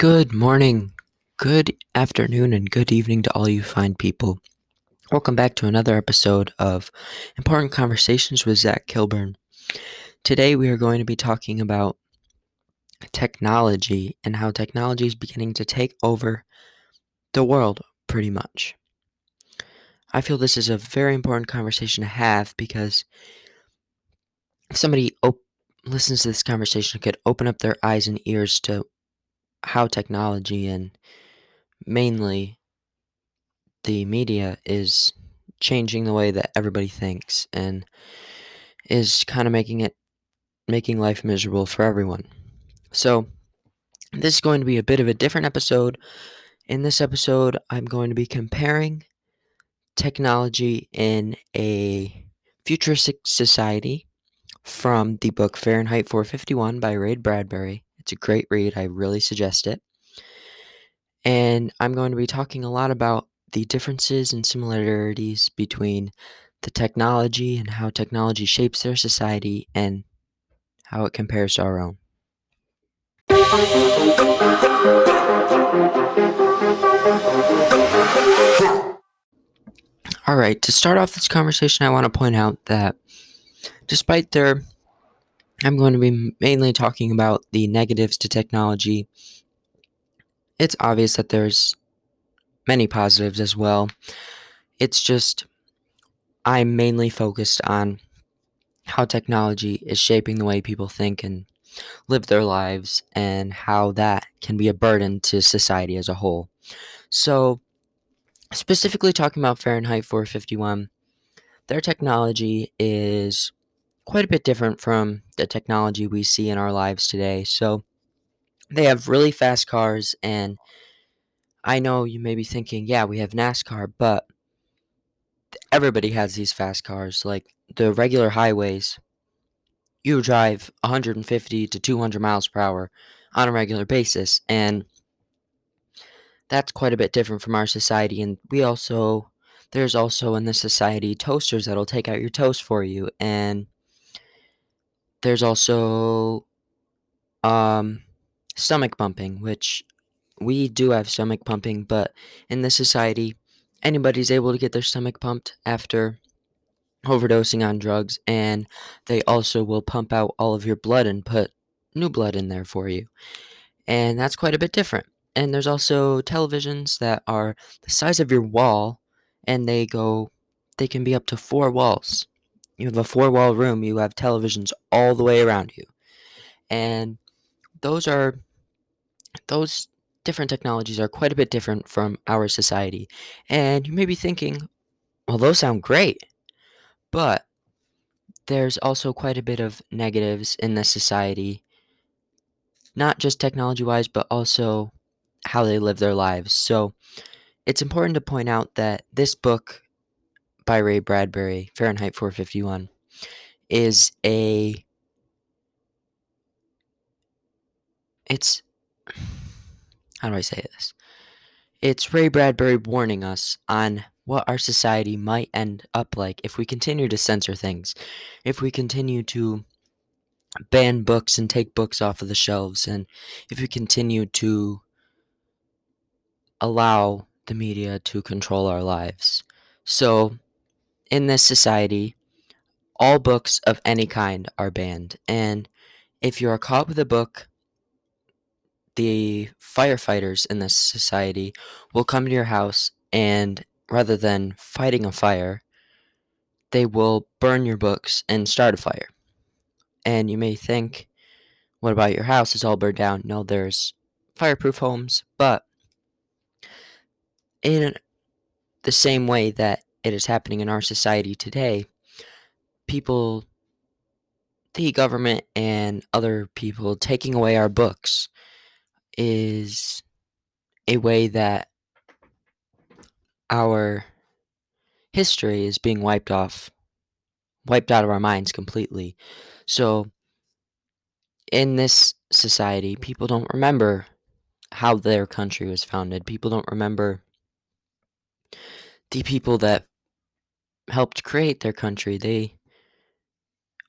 Good morning, good afternoon, and good evening to all you fine people. Welcome back to another episode of Important Conversations with Zach Kilburn. Today we are going to be talking about technology and how technology is beginning to take over the world pretty much. I feel this is a very important conversation to have because if somebody op- listens to this conversation, could open up their eyes and ears to how technology and mainly the media is changing the way that everybody thinks and is kind of making it making life miserable for everyone. So, this is going to be a bit of a different episode. In this episode, I'm going to be comparing technology in a futuristic society from the book Fahrenheit 451 by Ray Bradbury. It's a great read. I really suggest it. And I'm going to be talking a lot about the differences and similarities between the technology and how technology shapes their society and how it compares to our own. All right, to start off this conversation, I want to point out that despite their I'm going to be mainly talking about the negatives to technology. It's obvious that there's many positives as well. It's just I'm mainly focused on how technology is shaping the way people think and live their lives and how that can be a burden to society as a whole. So, specifically talking about Fahrenheit 451, their technology is quite a bit different from the technology we see in our lives today. So they have really fast cars, and I know you may be thinking, yeah, we have NASCAR, but everybody has these fast cars. Like the regular highways, you drive 150 to 200 miles per hour on a regular basis, and that's quite a bit different from our society. And we also, there's also in this society toasters that'll take out your toast for you, and there's also um, stomach pumping, which we do have stomach pumping, but in this society, anybody's able to get their stomach pumped after overdosing on drugs, and they also will pump out all of your blood and put new blood in there for you. And that's quite a bit different. And there's also televisions that are the size of your wall, and they go, they can be up to four walls you have a four wall room, you have televisions all the way around you. And those are those different technologies are quite a bit different from our society. And you may be thinking, well, those sound great. But there's also quite a bit of negatives in this society, not just technology wise, but also how they live their lives. So it's important to point out that this book by Ray Bradbury, Fahrenheit 451, is a it's how do I say this? It's Ray Bradbury warning us on what our society might end up like if we continue to censor things, if we continue to ban books and take books off of the shelves, and if we continue to allow the media to control our lives. So, in this society, all books of any kind are banned. And if you are caught with a book, the firefighters in this society will come to your house and rather than fighting a fire, they will burn your books and start a fire. And you may think, what about your house? It's all burned down. No, there's fireproof homes, but in the same way that it is happening in our society today, people, the government, and other people taking away our books is a way that our history is being wiped off, wiped out of our minds completely. So, in this society, people don't remember how their country was founded. People don't remember the people that helped create their country, they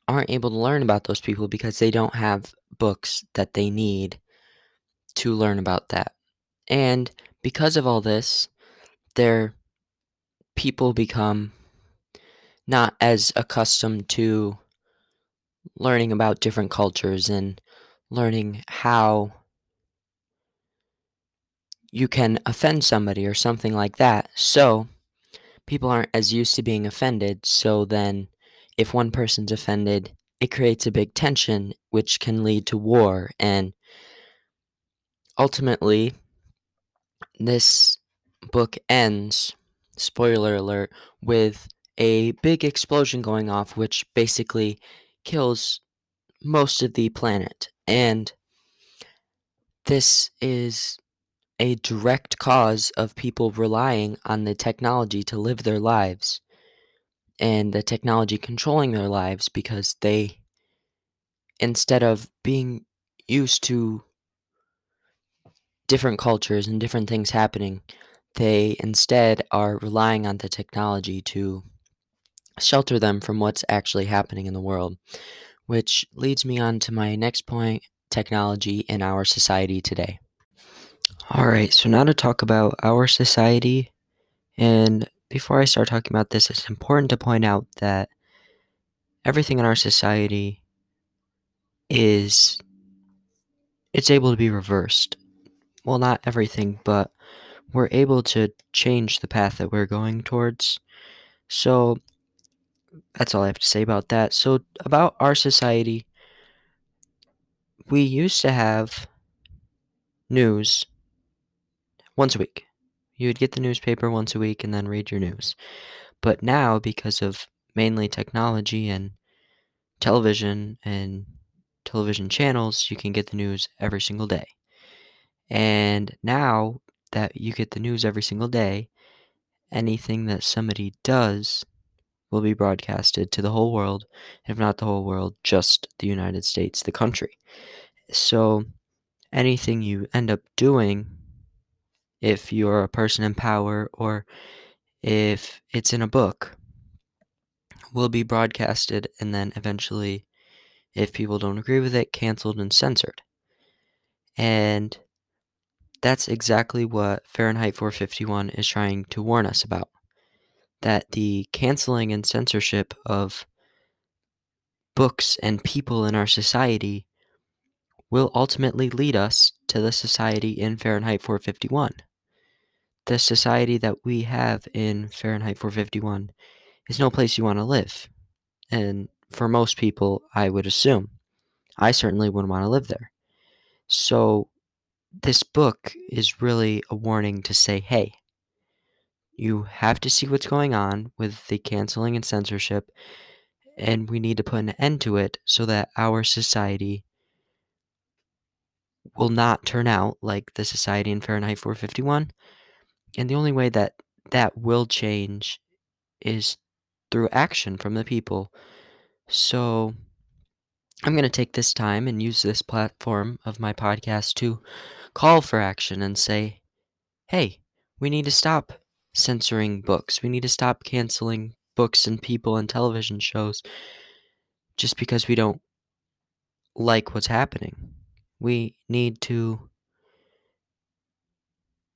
aren't able to learn about those people because they don't have books that they need to learn about that. And because of all this, their people become not as accustomed to learning about different cultures and learning how you can offend somebody or something like that. So people aren't as used to being offended. So then, if one person's offended, it creates a big tension, which can lead to war. And ultimately, this book ends, spoiler alert, with a big explosion going off, which basically kills most of the planet. And this is a direct cause of people relying on the technology to live their lives and the technology controlling their lives because they, instead of being used to different cultures and different things happening, they instead are relying on the technology to shelter them from what's actually happening in the world. Which leads me on to my next point technology in our society today. Alright, so now to talk about our society. And before I start talking about this, it's important to point out that everything in our society is it's able to be reversed. Well, not everything, but we're able to change the path that we're going towards. So that's all I have to say about that. So about our society, we used to have news once a week. You would get the newspaper once a week and then read your news. But now, because of mainly technology and television and television channels, you can get the news every single day. And now that you get the news every single day, anything that somebody does will be broadcasted to the whole world, if not the whole world, just the United States, the country. So anything you end up doing if you're a person in power or if it's in a book will be broadcasted and then eventually if people don't agree with it canceled and censored. And that's exactly what Fahrenheit 451 is trying to warn us about that the canceling and censorship of books and people in our society will ultimately lead us to the society in Fahrenheit 451 the society that we have in Fahrenheit 451 is no place you want to live. And for most people, I would assume. I certainly wouldn't want to live there. So, this book is really a warning to say, hey, you have to see what's going on with the canceling and censorship, and we need to put an end to it so that our society will not turn out like the society in Fahrenheit 451 and the only way that that will change is through action from the people. So I'm going to take this time and use this platform of my podcast to call for action and say, hey, we need to stop censoring books. We need to stop canceling books and people and television shows just because we don't like what's happening. We need to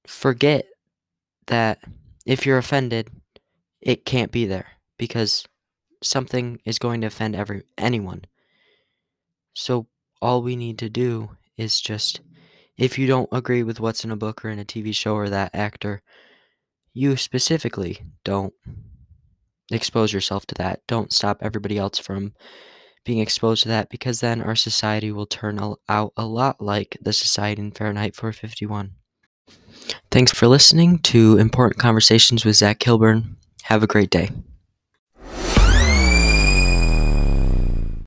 forget that if you're offended, it can't be there because something is going to offend every anyone. So all we need to do is just if you don't agree with what's in a book or in a TV show or that actor, you specifically don't expose yourself to that. Don't stop everybody else from being exposed to that because then our society will turn out a lot like the society in Fahrenheit 451. Thanks for listening to Important Conversations with Zach Kilburn. Have a great day.